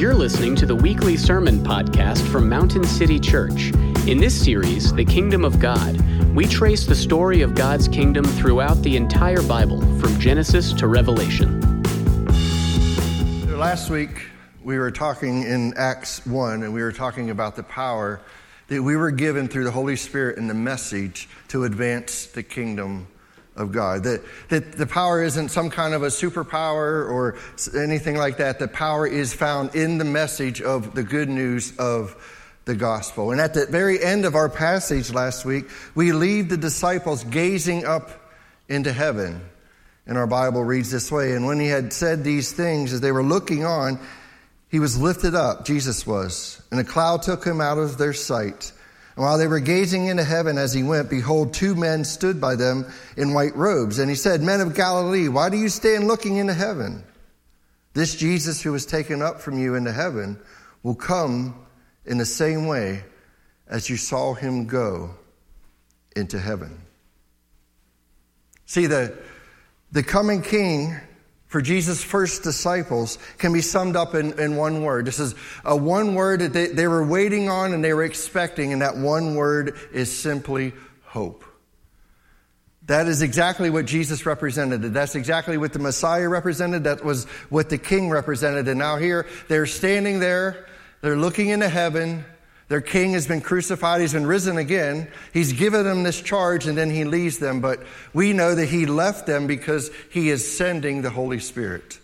You're listening to the weekly sermon podcast from Mountain City Church. In this series, The Kingdom of God, we trace the story of God's kingdom throughout the entire Bible, from Genesis to Revelation. Last week, we were talking in Acts 1, and we were talking about the power that we were given through the Holy Spirit and the message to advance the kingdom of God. That, that the power isn't some kind of a superpower or anything like that. The power is found in the message of the good news of the gospel. And at the very end of our passage last week, we leave the disciples gazing up into heaven. And our Bible reads this way And when he had said these things, as they were looking on, he was lifted up, Jesus was, and a cloud took him out of their sight. And while they were gazing into heaven as he went, behold, two men stood by them in white robes. And he said, Men of Galilee, why do you stand looking into heaven? This Jesus who was taken up from you into heaven will come in the same way as you saw him go into heaven. See, the, the coming king for Jesus' first disciples can be summed up in, in one word. This is a one word that they, they were waiting on and they were expecting, and that one word is simply hope. That is exactly what Jesus represented. That's exactly what the Messiah represented. That was what the King represented. And now here, they're standing there, they're looking into heaven, their king has been crucified. He's been risen again. He's given them this charge and then he leaves them. But we know that he left them because he is sending the Holy Spirit.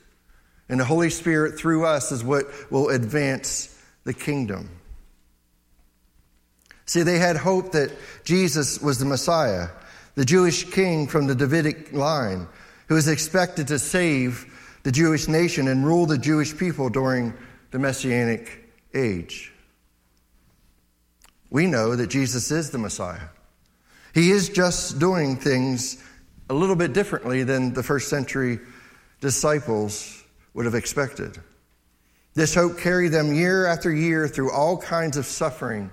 And the Holy Spirit through us is what will advance the kingdom. See, they had hope that Jesus was the Messiah, the Jewish king from the Davidic line, who was expected to save the Jewish nation and rule the Jewish people during the Messianic age we know that Jesus is the Messiah. He is just doing things a little bit differently than the first century disciples would have expected. This hope carried them year after year through all kinds of suffering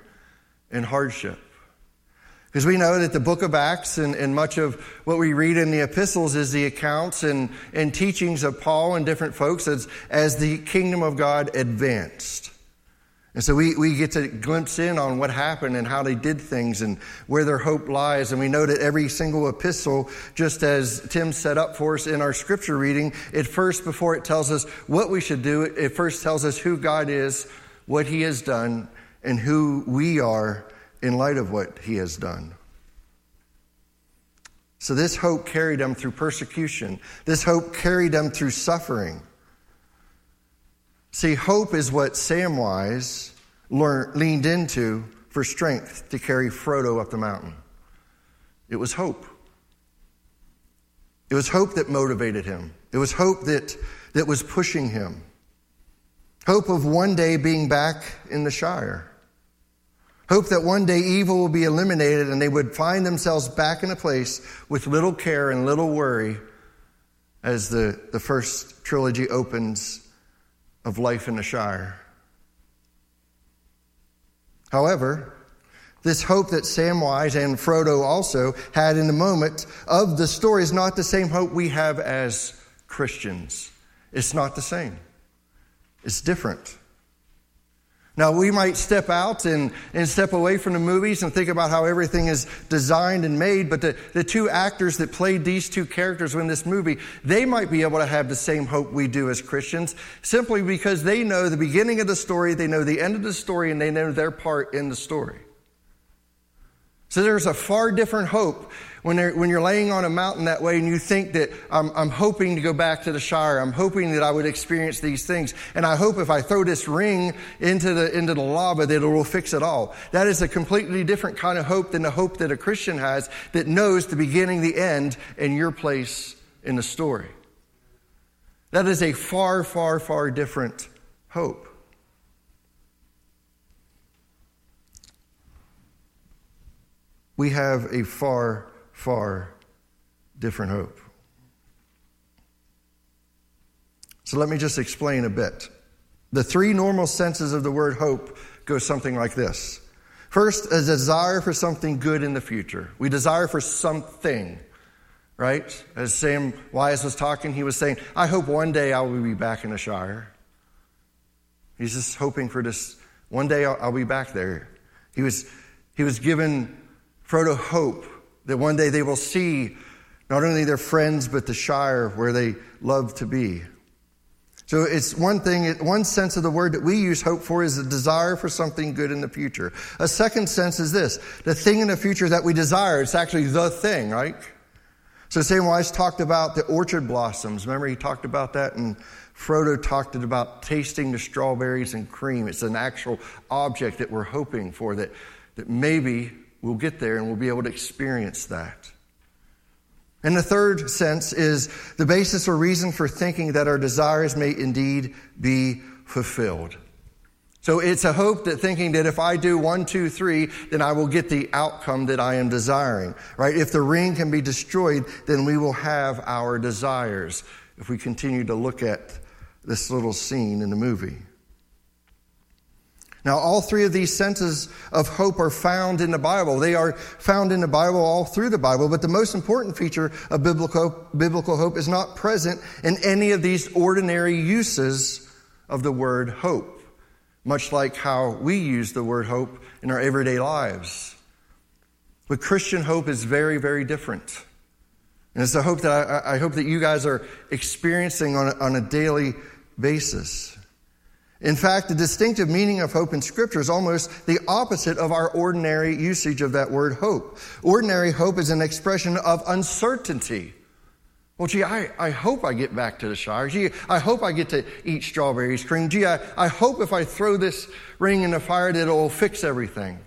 and hardship. Because we know that the book of Acts and, and, much of what we read in the epistles is the accounts and, and teachings of Paul and different folks as, as the kingdom of God advanced. And so we, we get to glimpse in on what happened and how they did things and where their hope lies. And we know that every single epistle, just as Tim set up for us in our scripture reading, it first, before it tells us what we should do, it first tells us who God is, what he has done, and who we are in light of what he has done. So this hope carried them through persecution. This hope carried them through suffering. See, hope is what Samwise learned, leaned into for strength to carry Frodo up the mountain. It was hope. It was hope that motivated him. It was hope that, that was pushing him. Hope of one day being back in the Shire. Hope that one day evil will be eliminated and they would find themselves back in a place with little care and little worry as the, the first trilogy opens of life in the Shire. However, this hope that Samwise and Frodo also had in the moment of the story is not the same hope we have as Christians. It's not the same. It's different. Now, we might step out and, and step away from the movies and think about how everything is designed and made, but the, the two actors that played these two characters in this movie, they might be able to have the same hope we do as Christians, simply because they know the beginning of the story, they know the end of the story, and they know their part in the story. So there's a far different hope when, when you're laying on a mountain that way and you think that I'm, I'm hoping to go back to the Shire. I'm hoping that I would experience these things. And I hope if I throw this ring into the, into the lava that it will fix it all. That is a completely different kind of hope than the hope that a Christian has that knows the beginning, the end, and your place in the story. That is a far, far, far different hope. We have a far, far different hope. So let me just explain a bit. The three normal senses of the word hope go something like this. First, a desire for something good in the future. We desire for something, right? As Sam Wise was talking, he was saying, I hope one day I will be back in the Shire. He's just hoping for this one day I'll, I'll be back there. He was, he was given Frodo hope that one day they will see not only their friends, but the Shire where they love to be. So it's one thing, one sense of the word that we use hope for is a desire for something good in the future. A second sense is this the thing in the future that we desire, it's actually the thing, right? So Samwise talked about the orchard blossoms. Remember, he talked about that, and Frodo talked about tasting the strawberries and cream. It's an actual object that we're hoping for, that, that maybe we'll get there and we'll be able to experience that. And the third sense is the basis or reason for thinking that our desires may indeed be fulfilled. So it's a hope that thinking that if I do one, two, three, then I will get the outcome that I am desiring, right? If the ring can be destroyed, then we will have our desires if we continue to look at this little scene in the movie. Now, all three of these senses of hope are found in the Bible. They are found in the Bible all through the Bible, but the most important feature of biblical, biblical hope is not present in any of these ordinary uses of the word hope, much like how we use the word hope in our everyday lives. But Christian hope is very, very different. And it's a hope that I, I hope that you guys are experiencing on a, on a daily basis. In fact, the distinctive meaning of hope in Scripture is almost the opposite of our ordinary usage of that word hope. Ordinary hope is an expression of uncertainty. Well, gee, I, I hope I get back to the Shire. Gee, I hope I get to eat strawberries cream. Gee, I, I hope if I throw this ring in the fire that it'll fix everything.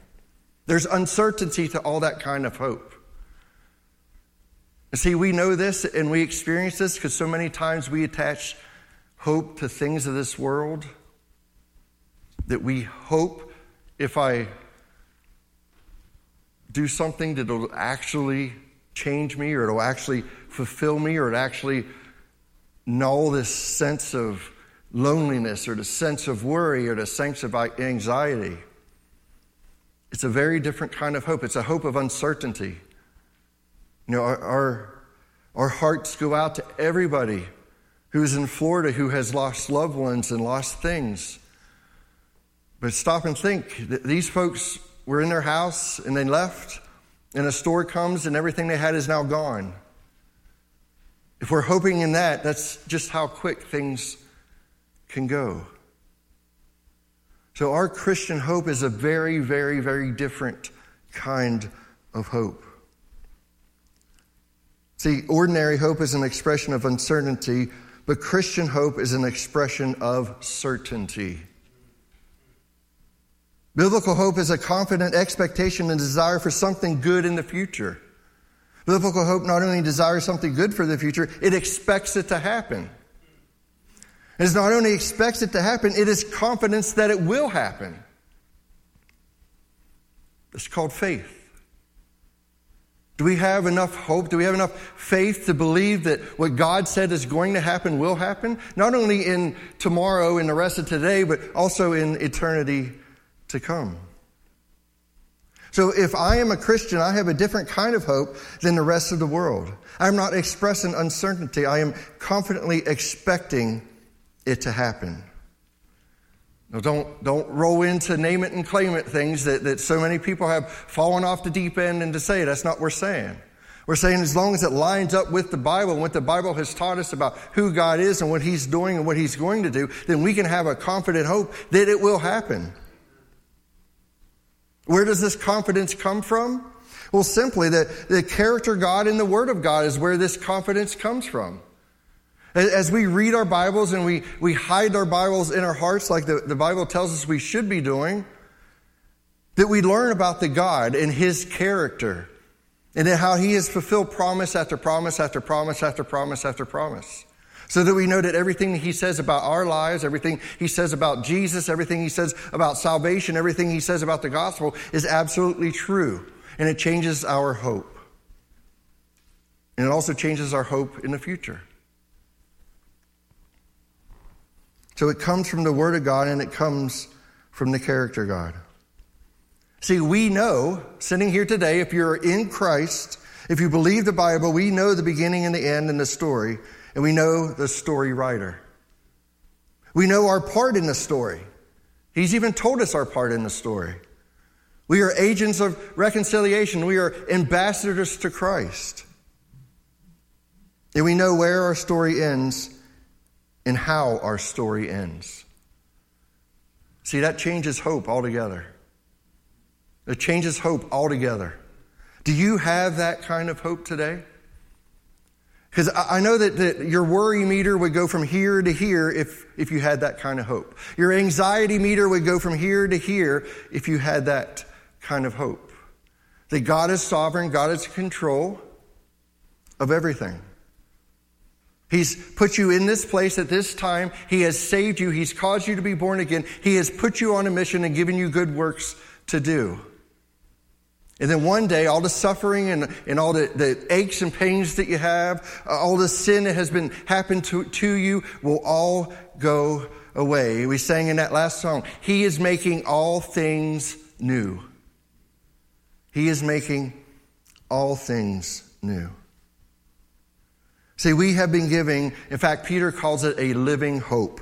There's uncertainty to all that kind of hope. See, we know this and we experience this because so many times we attach hope to things of this world that we hope if I do something that will actually change me or it'll actually fulfill me or it actually null this sense of loneliness or the sense of worry or the sense of anxiety. It's a very different kind of hope. It's a hope of uncertainty. You know, our, our, our hearts go out to everybody who's in Florida who has lost loved ones and lost things. But stop and think. These folks were in their house and they left, and a store comes and everything they had is now gone. If we're hoping in that, that's just how quick things can go. So, our Christian hope is a very, very, very different kind of hope. See, ordinary hope is an expression of uncertainty, but Christian hope is an expression of certainty. Biblical hope is a confident expectation and desire for something good in the future. Biblical hope not only desires something good for the future, it expects it to happen. It not only expects it to happen, it is confidence that it will happen. It's called faith. Do we have enough hope? Do we have enough faith to believe that what God said is going to happen will happen? Not only in tomorrow and the rest of today, but also in eternity to come. So if I am a Christian, I have a different kind of hope than the rest of the world. I'm not expressing uncertainty. I am confidently expecting it to happen. Now don't, don't roll into name it and claim it things that, that so many people have fallen off the deep end and to say that's not what we're saying. We're saying as long as it lines up with the Bible and what the Bible has taught us about who God is and what He's doing and what He's going to do, then we can have a confident hope that it will happen. Where does this confidence come from? Well, simply the, the character God and the Word of God is where this confidence comes from. As we read our Bibles and we, we hide our Bibles in our hearts like the, the Bible tells us we should be doing, that we learn about the God and His character and how He has fulfilled promise after promise after promise after promise after promise. So that we know that everything that he says about our lives, everything he says about Jesus, everything he says about salvation, everything he says about the gospel is absolutely true. And it changes our hope. And it also changes our hope in the future. So it comes from the Word of God and it comes from the character God. See, we know, sitting here today, if you're in Christ, if you believe the Bible, we know the beginning and the end and the story and we know the story writer. We know our part in the story. He's even told us our part in the story. We are agents of reconciliation. We are ambassadors to Christ. And we know where our story ends and how our story ends. See, that changes hope altogether. It changes hope altogether. Do you have that kind of hope today? Because I know that, that, your worry meter would go from here to here if, if you had that kind of hope. Your anxiety meter would go from here to here if you had that kind of hope. That God is sovereign, God is in control of everything. He's put you in this place at this time. He has saved you. He's caused you to be born again. He has put you on a mission and given you good works to do. And then one day, all the suffering and, and all the, the aches and pains that you have, uh, all the sin that has been happened to, to you will all go away. We sang in that last song, He is making all things new. He is making all things new. See, we have been giving, in fact, Peter calls it a living hope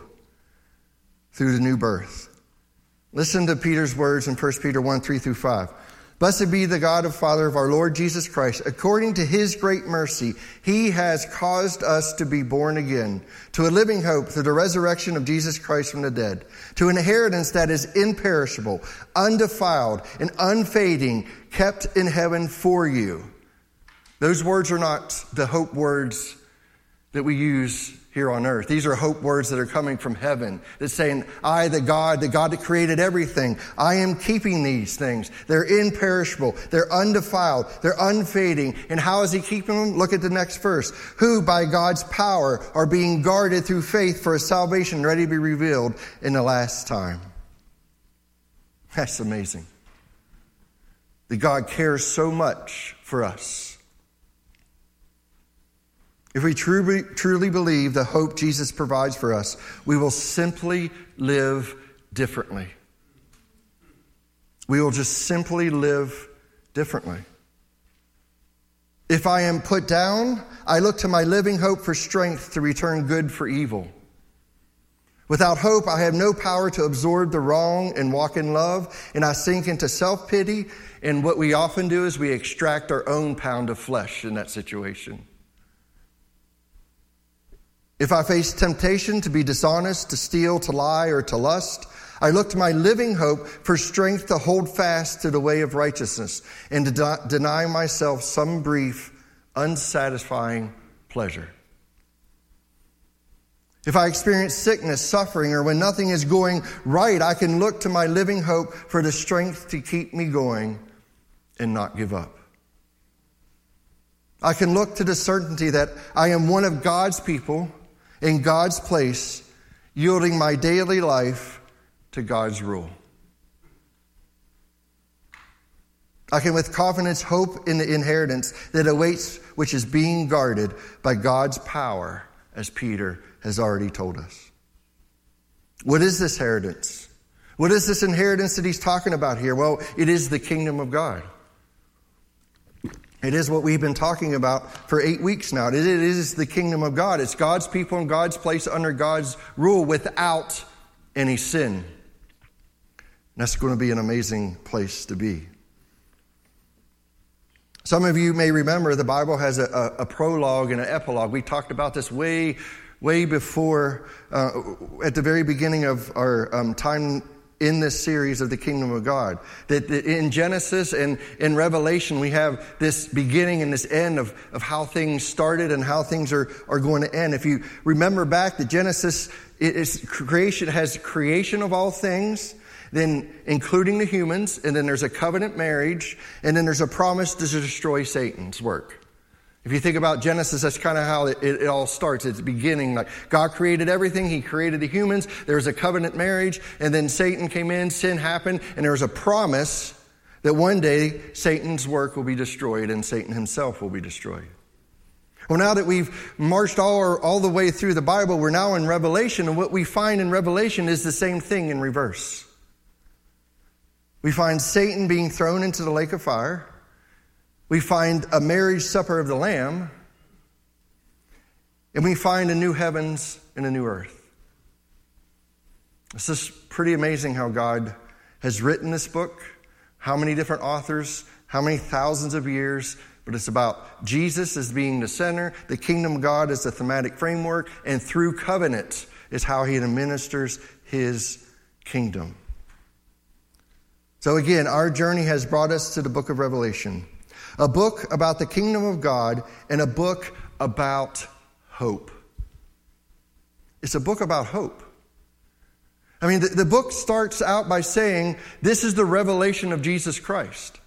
through the new birth. Listen to Peter's words in 1 Peter 1 3 through 5. Blessed be the God and Father of our Lord Jesus Christ. According to his great mercy, he has caused us to be born again to a living hope through the resurrection of Jesus Christ from the dead, to an inheritance that is imperishable, undefiled, and unfading, kept in heaven for you. Those words are not the hope words that we use here on earth. These are hope words that are coming from heaven. That's saying, I, the God, the God that created everything, I am keeping these things. They're imperishable. They're undefiled. They're unfading. And how is he keeping them? Look at the next verse. Who by God's power are being guarded through faith for a salvation ready to be revealed in the last time. That's amazing. That God cares so much for us. If we truly, truly believe the hope Jesus provides for us, we will simply live differently. We will just simply live differently. If I am put down, I look to my living hope for strength to return good for evil. Without hope, I have no power to absorb the wrong and walk in love, and I sink into self pity. And what we often do is we extract our own pound of flesh in that situation. If I face temptation to be dishonest, to steal, to lie, or to lust, I look to my living hope for strength to hold fast to the way of righteousness and to de- deny myself some brief, unsatisfying pleasure. If I experience sickness, suffering, or when nothing is going right, I can look to my living hope for the strength to keep me going and not give up. I can look to the certainty that I am one of God's people in God's place, yielding my daily life to God's rule. I can with confidence hope in the inheritance that awaits, which is being guarded by God's power, as Peter has already told us. What is this inheritance? What is this inheritance that he's talking about here? Well, it is the kingdom of God. It is what we've been talking about for eight weeks now. It is the kingdom of God. It's God's people in God's place under God's rule without any sin. And that's going to be an amazing place to be. Some of you may remember the Bible has a, a, a prologue and an epilogue. We talked about this way, way before, uh, at the very beginning of our um, time in this series of the kingdom of God. That, in Genesis and in Revelation, we have this beginning and this end of, of how things started and how things are, are going to end. If you remember back, the Genesis is creation has creation of all things, then including the humans, and then there's a covenant marriage, and then there's a promise to destroy Satan's work. If you think about Genesis, that's kind of how it, it, all starts. It's beginning like God created everything. He created the humans. There was a covenant marriage, and then Satan came in, sin happened, and there was a promise that one day Satan's work will be destroyed and Satan himself will be destroyed. Well, now that we've marched all, all the way through the Bible, we're now in Revelation, and what we find in Revelation is the same thing in reverse. We find Satan being thrown into the lake of fire we find a marriage supper of the Lamb, and we find a new heavens and a new earth. It's just pretty amazing how God has written this book, how many different authors, how many thousands of years, but it's about Jesus as being the center, the kingdom of God as the thematic framework, and through covenant is how he administers his kingdom. So, again, our journey has brought us to the book of Revelation, a book about the kingdom of God and a book about hope. It's a book about hope. I mean, the, the book starts out by saying, This is the revelation of Jesus Christ.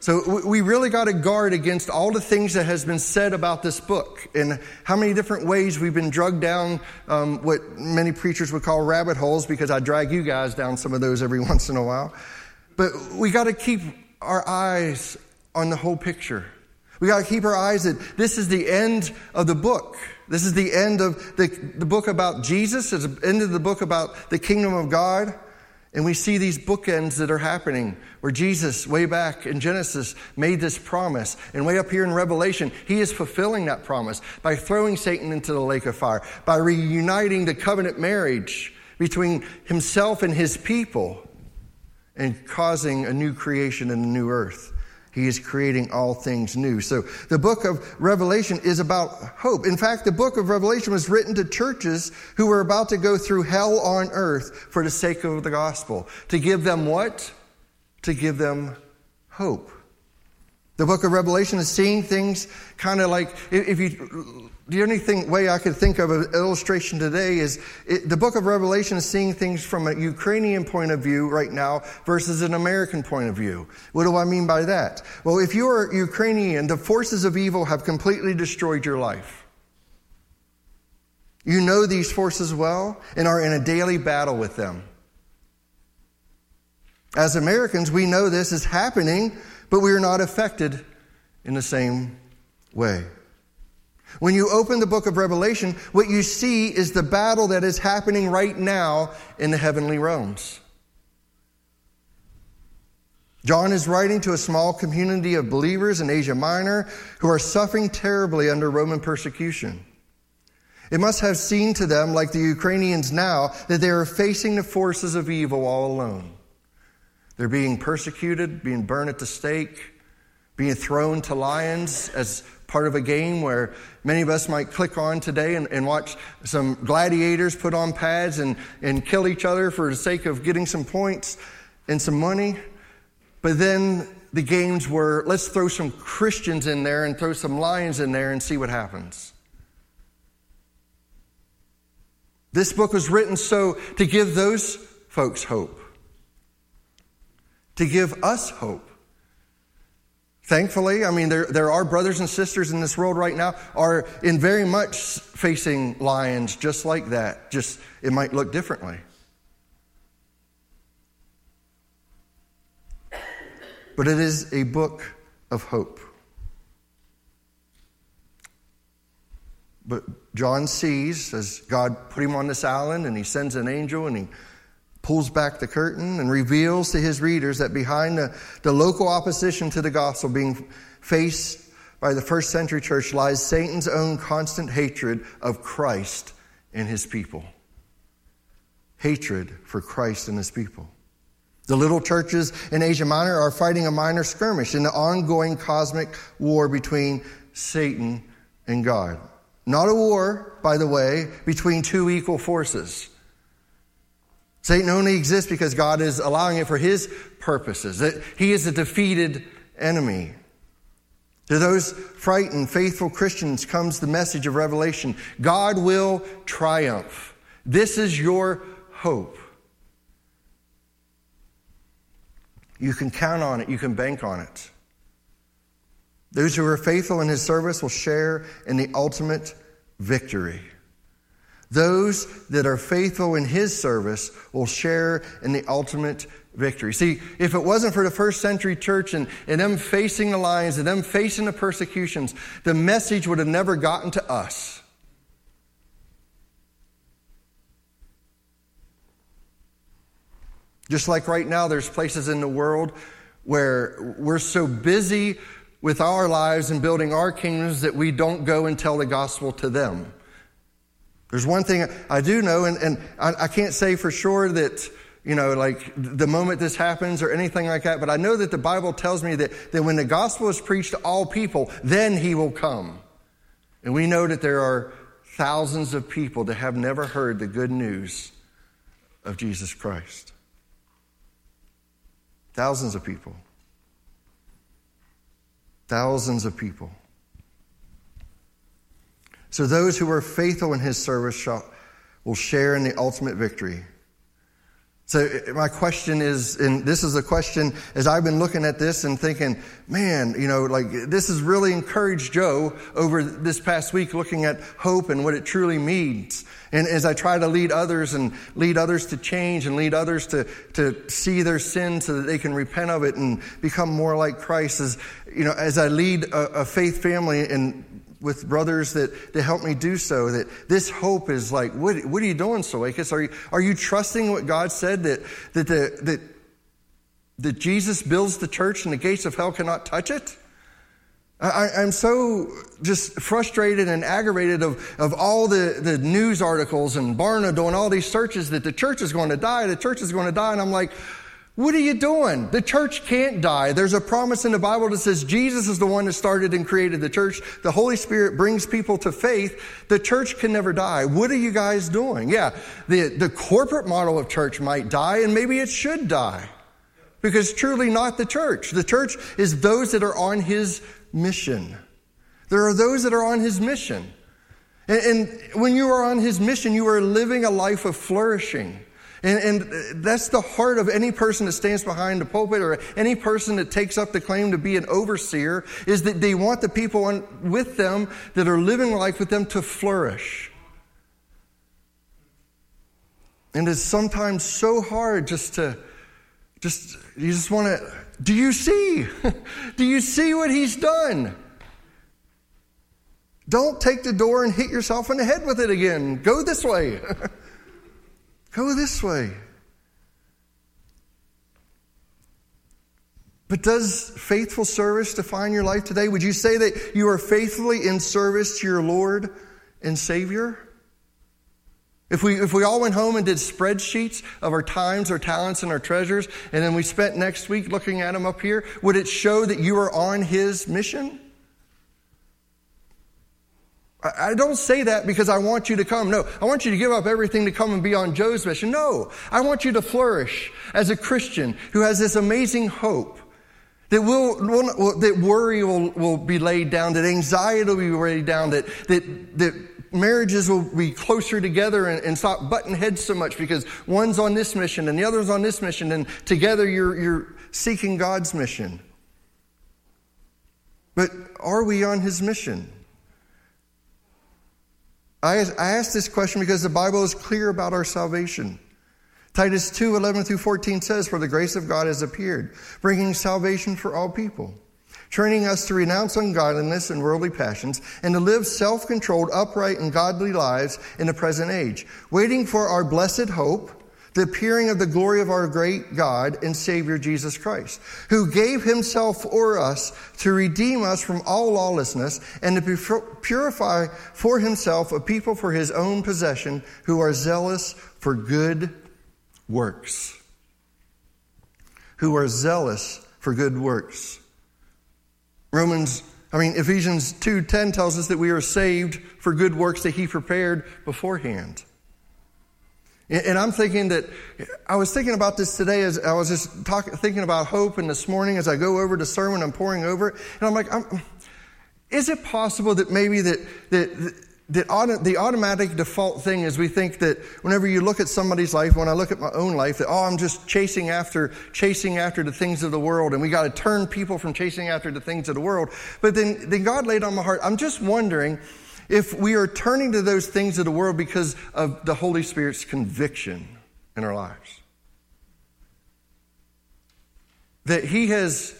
So we really got to guard against all the things that has been said about this book and how many different ways we've been drugged down um, what many preachers would call rabbit holes because I drag you guys down some of those every once in a while. But we got to keep our eyes on the whole picture. We got to keep our eyes that this is the end of the book. This is the end of the, the book about Jesus. It's the end of the book about the kingdom of God. And we see these bookends that are happening where Jesus, way back in Genesis, made this promise. And way up here in Revelation, he is fulfilling that promise by throwing Satan into the lake of fire, by reuniting the covenant marriage between himself and his people, and causing a new creation and a new earth. He is creating all things new. So the book of Revelation is about hope. In fact, the book of Revelation was written to churches who were about to go through hell on earth for the sake of the gospel. To give them what? To give them hope. The book of Revelation is seeing things kind of like, if you, the only thing, way I could think of an illustration today is it, the book of Revelation is seeing things from a Ukrainian point of view right now versus an American point of view. What do I mean by that? Well, if you are Ukrainian, the forces of evil have completely destroyed your life. You know these forces well and are in a daily battle with them. As Americans, we know this is happening but we are not affected in the same way. When you open the book of Revelation, what you see is the battle that is happening right now in the heavenly realms. John is writing to a small community of believers in Asia Minor who are suffering terribly under Roman persecution. It must have seemed to them, like the Ukrainians now, that they are facing the forces of evil all alone. They're being persecuted, being burned at the stake, being thrown to lions as part of a game where many of us might click on today and, and, watch some gladiators put on pads and, and kill each other for the sake of getting some points and some money. But then the games were let's throw some Christians in there and throw some lions in there and see what happens. This book was written so to give those folks hope to give us hope. Thankfully, I mean, there, there are brothers and sisters in this world right now are in very much facing lions just like that. Just, it might look differently. But it is a book of hope. But John sees as God put him on this island and he sends an angel and he pulls back the curtain and reveals to his readers that behind the, the local opposition to the gospel being faced by the first century church lies Satan's own constant hatred of Christ and his people. Hatred for Christ and his people. The little churches in Asia Minor are fighting a minor skirmish in the ongoing cosmic war between Satan and God. Not a war, by the way, between two equal forces. Satan only exists because God is allowing it for his purposes, that he is a defeated enemy. To those frightened, faithful Christians comes the message of Revelation God will triumph. This is your hope. You can count on it, you can bank on it. Those who are faithful in his service will share in the ultimate victory. Those that are faithful in his service will share in the ultimate victory. See, if it wasn't for the first century church and, and them facing the lions and them facing the persecutions, the message would have never gotten to us. Just like right now, there's places in the world where we're so busy with our lives and building our kingdoms that we don't go and tell the gospel to them. There's one thing I do know, and, and I, I can't say for sure that, you know, like the moment this happens or anything like that, but I know that the Bible tells me that, that when the gospel is preached to all people, then he will come. And we know that there are thousands of people that have never heard the good news of Jesus Christ. Thousands of people. Thousands of people. So those who are faithful in his service shall, will share in the ultimate victory. So uh, my question is, and this is a question as I've been looking at this and thinking, man, you know, like this has really encouraged Joe over this past week looking at hope and what it truly means. And as I try to lead others and lead others to change and lead others to, to see their sin so that they can repent of it and become more like Christ, as, you know, as I lead a, a faith family and with brothers that, that help me do so. That this hope is like, what, what are you doing, Soakis? Are you, are you trusting what God said that, that, the, that, that Jesus builds the church and the gates of hell cannot touch it? I, am so just frustrated and aggravated of, of all the, the news articles and Barna doing all these searches that the church is going to die, the church is going to die. And I'm like, what are you doing? The church can't die. There's a promise in the Bible that says Jesus is the one that started and created the church. The Holy Spirit brings people to faith. The church can never die. What are you guys doing? Yeah, the, the corporate model of church might die, and maybe it should die. Because truly not the church. The church is those that are on his mission. There are those that are on his mission. And, and when you are on his mission, you are living a life of flourishing. And, and, that's the heart of any person that stands behind the pulpit or any person that takes up the claim to be an overseer is that they want the people on, with them that are living life with them to flourish. And it's sometimes so hard just to, just, you just want to, do you see? do you see what he's done? Don't take the door and hit yourself in the head with it again. Go this way. Go this way. But does faithful service define your life today? Would you say that you are faithfully in service to your Lord and Savior? If we, if we all went home and did spreadsheets of our times, our talents, and our treasures, and then we spent next week looking at them up here, would it show that you are on His mission? I don't say that because I want you to come. No, I want you to give up everything to come and be on Joe's mission. No, I want you to flourish as a Christian who has this amazing hope that will, will that worry will, will be laid down, that anxiety will be laid down, that, that, that marriages will be closer together and, and stop butting heads so much because one's on this mission and the other's on this mission and together you're, you're seeking God's mission. But are we on his mission? I, ask this question because the Bible is clear about our salvation. Titus 2 11 through 14 says, For the grace of God has appeared, bringing salvation for all people, training us to renounce ungodliness and worldly passions, and to live self controlled, upright, and godly lives in the present age, waiting for our blessed hope the appearing of the glory of our great God and Savior Jesus Christ, who gave himself for us to redeem us from all lawlessness and to purify for himself a people for his own possession who are zealous for good works. Who are zealous for good works. Romans I mean Ephesians 2:10 tells us that we are saved for good works that he prepared beforehand. And I'm thinking that I was thinking about this today as I was just talking, thinking about hope, and this morning as I go over the sermon, I'm pouring over, it. and I'm like, I'm, is it possible that maybe that that that auto, the automatic default thing is we think that whenever you look at somebody's life, when I look at my own life, that oh, I'm just chasing after chasing after the things of the world, and we got to turn people from chasing after the things of the world. But then, then God laid on my heart. I'm just wondering if we are turning to those things of the world because of the Holy Spirit's conviction in our lives. That He has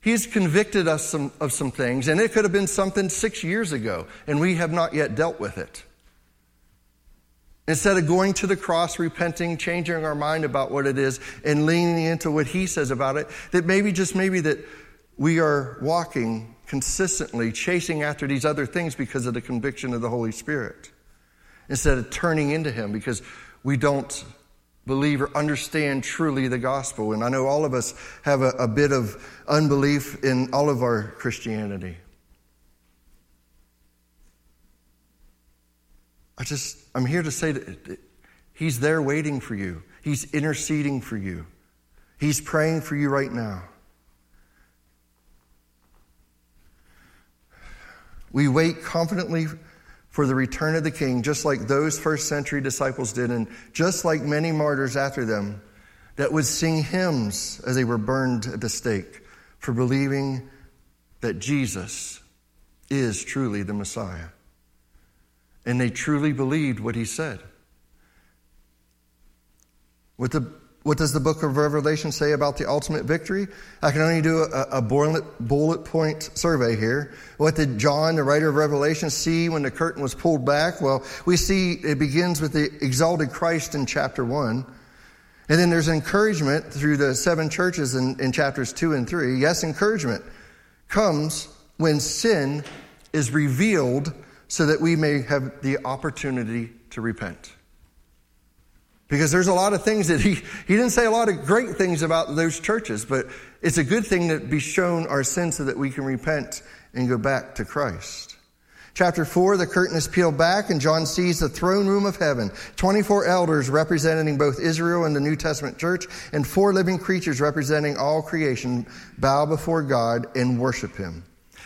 He's convicted us some, of some things, and it could have been something six years ago, and we have not yet dealt with it. Instead of going to the cross, repenting, changing our mind about what it is, and leaning into what He says about it, that maybe, just maybe, that we are walking consistently chasing after these other things because of the conviction of the Holy Spirit. instead of turning into Him because we don't believe or understand truly the gospel. And I know all of us have a, a bit of unbelief in all of our Christianity. I just, I'm here to say that He's there waiting for you. He's interceding for you. He's praying for you right now. We wait confidently for the return of the king, just like those first century disciples did, and just like many martyrs after them that would sing hymns as they were burned at the stake for believing that Jesus is truly the Messiah. And they truly believed what he said. What the what does the book of Revelation say about the ultimate victory? I can only do a, a bullet, bullet point survey here. What did John, the writer of Revelation, see when the curtain was pulled back? Well, we see it begins with the exalted Christ in chapter 1. And then there's encouragement through the seven churches in, in chapters 2 and 3. Yes, encouragement comes when sin is revealed so that we may have the opportunity to repent. Because there's a lot of things that he, he didn't say a lot of great things about those churches, but it's a good thing to be shown our sin so that we can repent and go back to Christ. Chapter 4, the curtain is peeled back and John sees the throne room of heaven. 24 elders representing both Israel and the New Testament church and four living creatures representing all creation bow before God and worship him.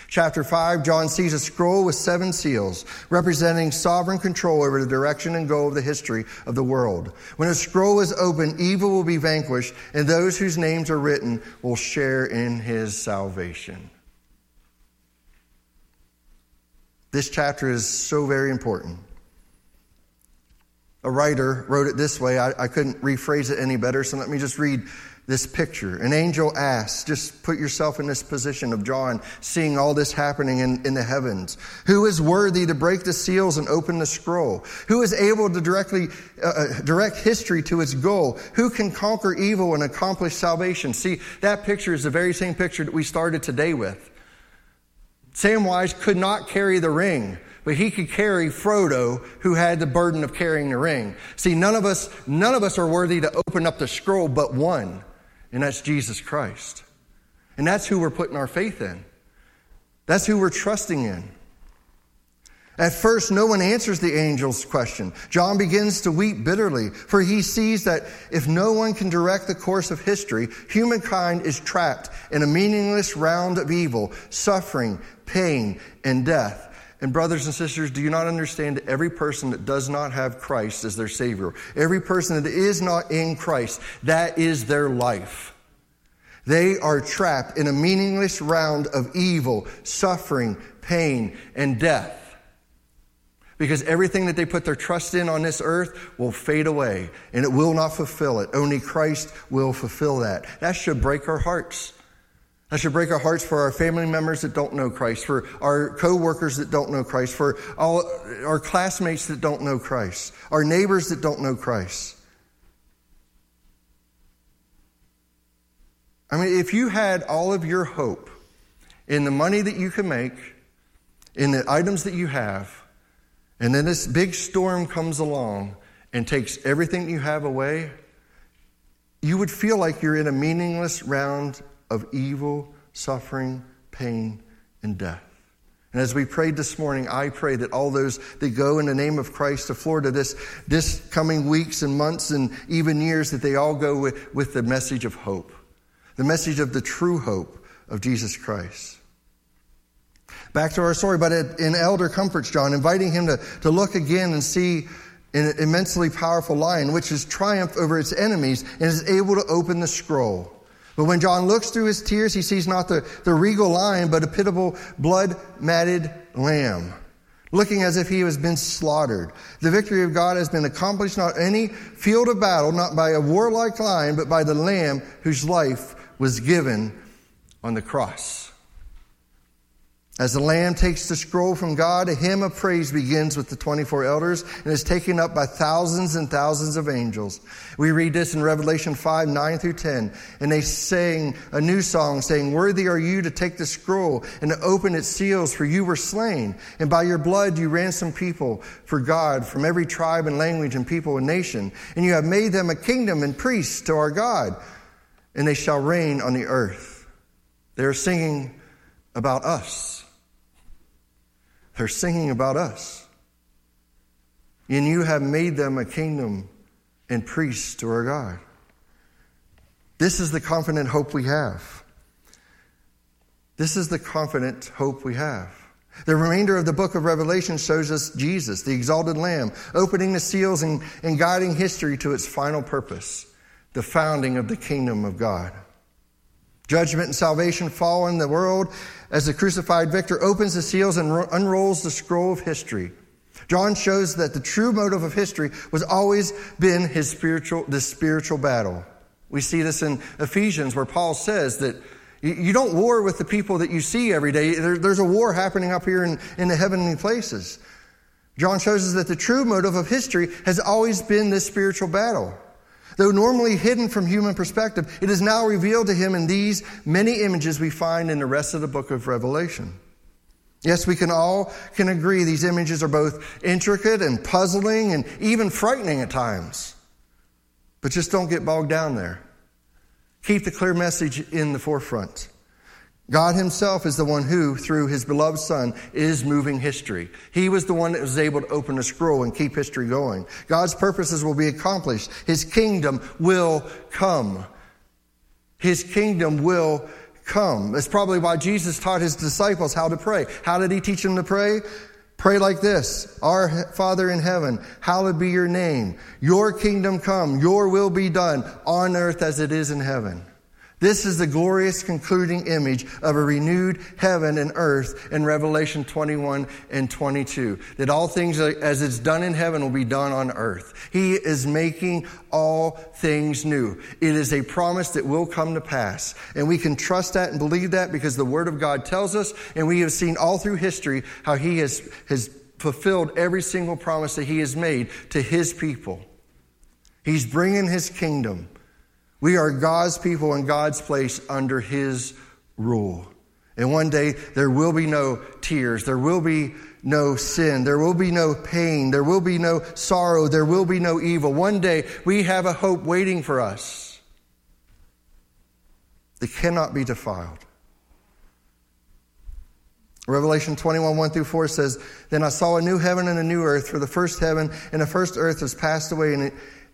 Chapter 5, John sees a scroll with seven seals, representing sovereign control over the direction and goal of the history of the world. When a scroll is opened, evil will be vanquished, and those whose names are written will share in his salvation. This chapter is so very important. A writer wrote it this way. I, I couldn't rephrase it any better, so let me just read this picture. An angel asks, just put yourself in this position of John seeing all this happening in, in the heavens. Who is worthy to break the seals and open the scroll? Who is able to directly uh, uh, direct history to its goal? Who can conquer evil and accomplish salvation? See, that picture is the very same picture that we started today with. Samwise could not carry the ring but he could carry Frodo, who had the burden of carrying the ring. See, none of us, none of us are worthy to open up the scroll but one and that's Jesus Christ. And that's who we're putting our faith in. That's who we're trusting in. At first, no one answers the angel's question. John begins to weep bitterly, for he sees that if no one can direct the course of history, humankind is trapped in a meaningless round of evil, suffering, pain, and death. And brothers and sisters, do you not understand that every person that does not have Christ as their Savior, every person that is not in Christ, that is their life. They are trapped in a meaningless round of evil, suffering, pain, and death. Because everything that they put their trust in on this earth will fade away and it will not fulfill it. Only Christ will fulfill that. That should break our hearts. That should break our hearts for our family members that don't know Christ, for our co-workers that don't know Christ, for all our classmates that don't know Christ, our neighbors that don't know Christ. I mean, if you had all of your hope in the money that you can make, in the items that you have, and then this big storm comes along and takes everything you have away, you would feel like you're in a meaningless round of evil, suffering, pain, and death. And as we prayed this morning, I pray that all those that go in the name of Christ to Florida this, this coming weeks and months and even years, that they all go with, with the message of hope, the message of the true hope of Jesus Christ. Back to our story, but in Elder comforts John, inviting him to, to look again and see an immensely powerful lion, which has triumphed over its enemies and is able to open the scroll. But when John looks through his tears, he sees not the, the regal lion, but a pitiable, blood matted lamb, looking as if he has been slaughtered. The victory of God has been accomplished not any field of battle, not by a warlike lion, but by the lamb whose life was given on the cross. As the Lamb takes the scroll from God, a hymn of praise begins with the 24 elders and is taken up by thousands and thousands of angels. We read this in Revelation 5, 9 through 10, and they sing a new song saying, Worthy are you to take the scroll and to open its seals, for you were slain, and by your blood you ransomed people for God from every tribe and language and people and nation, and you have made them a kingdom and priests to our God, and they shall reign on the earth. They are singing about us. They're singing about us. And you have made them a kingdom and priests to our God. This is the confident hope we have. This is the confident hope we have. The remainder of the book of Revelation shows us Jesus, the exalted Lamb, opening the seals and, and guiding history to its final purpose the founding of the kingdom of God. Judgment and salvation fall in the world as the crucified victor opens the seals and unrolls the scroll of history. John shows that the true motive of history was always been his spiritual, the spiritual battle. We see this in Ephesians where Paul says that you don't war with the people that you see every day. There's a war happening up here in, in the heavenly places. John shows us that the true motive of history has always been this spiritual battle. Though normally hidden from human perspective, it is now revealed to him in these many images we find in the rest of the book of Revelation. Yes, we can all can agree these images are both intricate and puzzling and even frightening at times. But just don't get bogged down there. Keep the clear message in the forefront. God Himself is the one who, through His beloved Son, is moving history. He was the one that was able to open the scroll and keep history going. God's purposes will be accomplished. His kingdom will come. His kingdom will come. That's probably why Jesus taught His disciples how to pray. How did He teach them to pray? Pray like this Our Father in heaven, hallowed be your name. Your kingdom come. Your will be done on earth as it is in heaven. This is the glorious concluding image of a renewed heaven and earth in Revelation 21 and 22. That all things as it's done in heaven will be done on earth. He is making all things new. It is a promise that will come to pass. And we can trust that and believe that because the Word of God tells us, and we have seen all through history how He has, has fulfilled every single promise that He has made to His people. He's bringing His kingdom. We are God's people in God's place under His rule. And one day there will be no tears. There will be no sin. There will be no pain. There will be no sorrow. There will be no evil. One day we have a hope waiting for us that cannot be defiled. Revelation 21, 1 through 4 says, Then I saw a new heaven and a new earth, for the first heaven and the first earth was passed away, and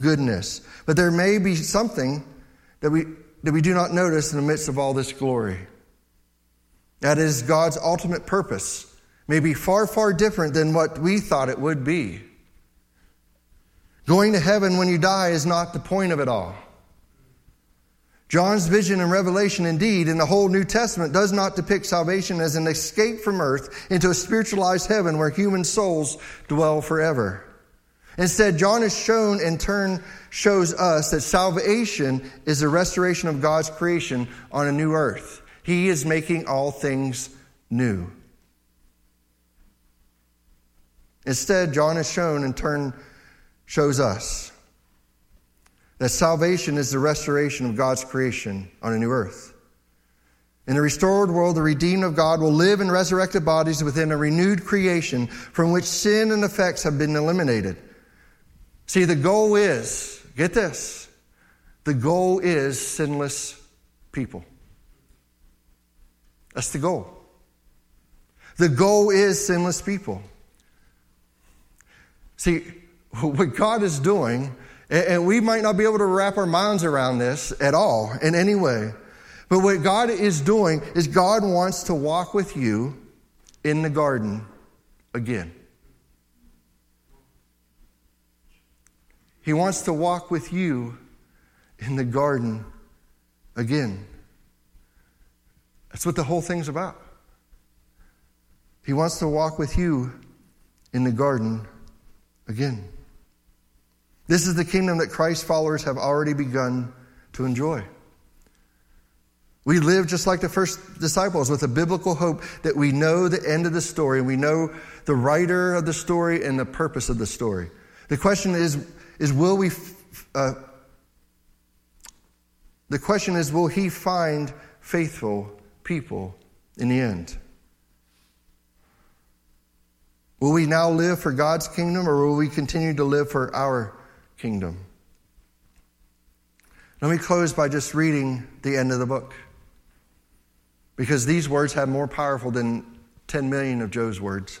goodness. But there may be something that we, that we do not notice in the midst of all this glory. That is God's ultimate purpose, may be far, far different than what we thought it would be. Going to heaven when you die is not the point of it all. John's vision and revelation, indeed, in the whole New Testament, does not depict salvation as an escape from earth into a spiritualized heaven where human souls dwell forever. Instead, John is shown in turn shows us that salvation is the restoration of God's creation on a new earth. He is making all things new. Instead, John is shown in turn shows us that salvation is the restoration of God's creation on a new earth. In the restored world, the redeemed of God will live in resurrected bodies within a renewed creation from which sin and effects have been eliminated. See, the goal is, get this, the goal is sinless people. That's the goal. The goal is sinless people. See, what God is doing, and we might not be able to wrap our minds around this at all in any way, but what God is doing is God wants to walk with you in the garden again. He wants to walk with you in the garden again. That's what the whole thing's about. He wants to walk with you in the garden again. This is the kingdom that Christ's followers have already begun to enjoy. We live just like the first disciples with a biblical hope that we know the end of the story and we know the writer of the story and the purpose of the story. The question is, is will we, uh, the question is, will he find faithful people in the end? Will we now live for God's kingdom or will we continue to live for our kingdom? Let me close by just reading the end of the book. Because these words have more powerful than 10 million of Joe's words.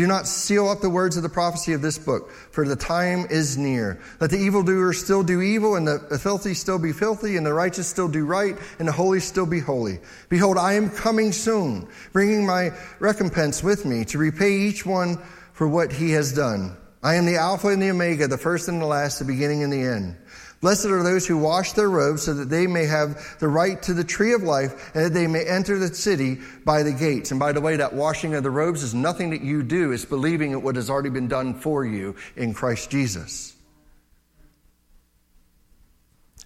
do not seal up the words of the prophecy of this book, for the time is near. Let the evildoer still do evil, and the filthy still be filthy, and the righteous still do right, and the holy still be holy. Behold, I am coming soon, bringing my recompense with me to repay each one for what he has done. I am the Alpha and the Omega, the first and the last, the beginning and the end. Blessed are those who wash their robes so that they may have the right to the tree of life and that they may enter the city by the gates. And by the way, that washing of the robes is nothing that you do. It's believing in what has already been done for you in Christ Jesus.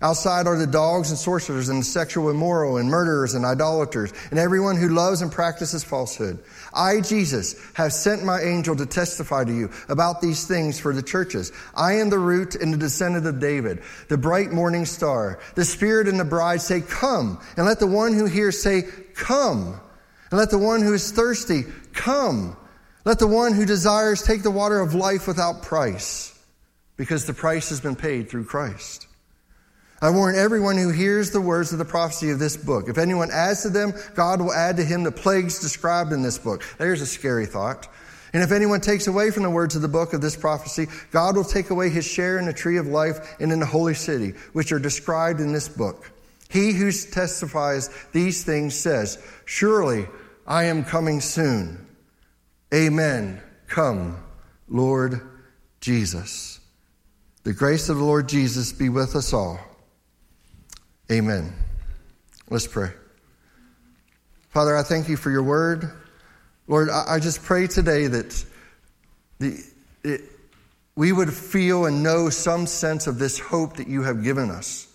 Outside are the dogs and sorcerers and the sexual immoral and murderers and idolaters and everyone who loves and practices falsehood. I, Jesus, have sent my angel to testify to you about these things for the churches. I am the root and the descendant of David, the bright morning star. The Spirit and the bride say, Come. And let the one who hears say, Come. And let the one who is thirsty, come. Let the one who desires take the water of life without price, because the price has been paid through Christ. I warn everyone who hears the words of the prophecy of this book. If anyone adds to them, God will add to him the plagues described in this book. There's a scary thought. And if anyone takes away from the words of the book of this prophecy, God will take away his share in the tree of life and in the holy city, which are described in this book. He who testifies these things says, Surely I am coming soon. Amen. Come, Lord Jesus. The grace of the Lord Jesus be with us all. Amen. Let's pray. Father, I thank you for your word. Lord, I, just pray today that the, it, we would feel and know some sense of this hope that you have given us.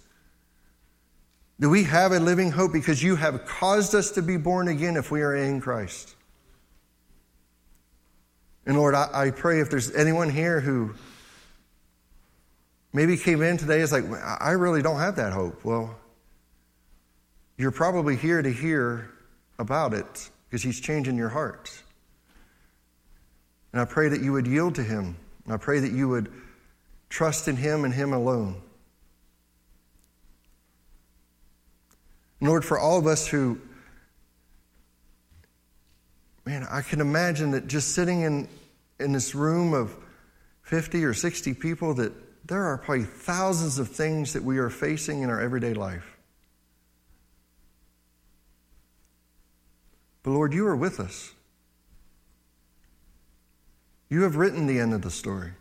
That we have a living hope because you have caused us to be born again if we are in Christ. And Lord, I, I pray if there's anyone here who maybe came in today is like, I really don't have that hope. Well, you're probably here to hear about it because He's changing your heart. And I pray that you would yield to Him. And I pray that you would trust in Him and Him alone. Lord, for all of us who, man, I can imagine that just sitting in, in this room of 50 or 60 people, that there are probably thousands of things that we are facing in our everyday life. But Lord, you are with us. You have written the end of the story.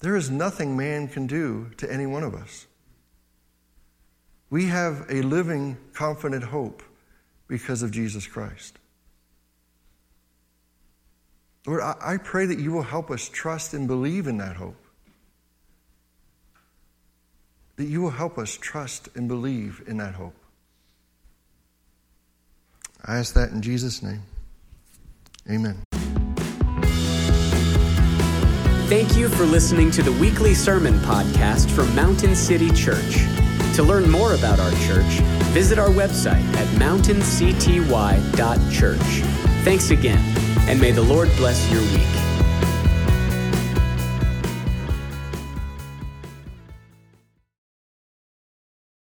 There is nothing man can do to any one of us. We have a living, confident hope because of Jesus Christ. Lord, I, pray that you will help us trust and believe in that hope. That you will help us trust and believe in that hope. I ask that in Jesus' name. Amen. Thank you for listening to the weekly sermon podcast from Mountain City Church. To learn more about our church, visit our website at mountaincty.church. Thanks again, and may the Lord bless your week.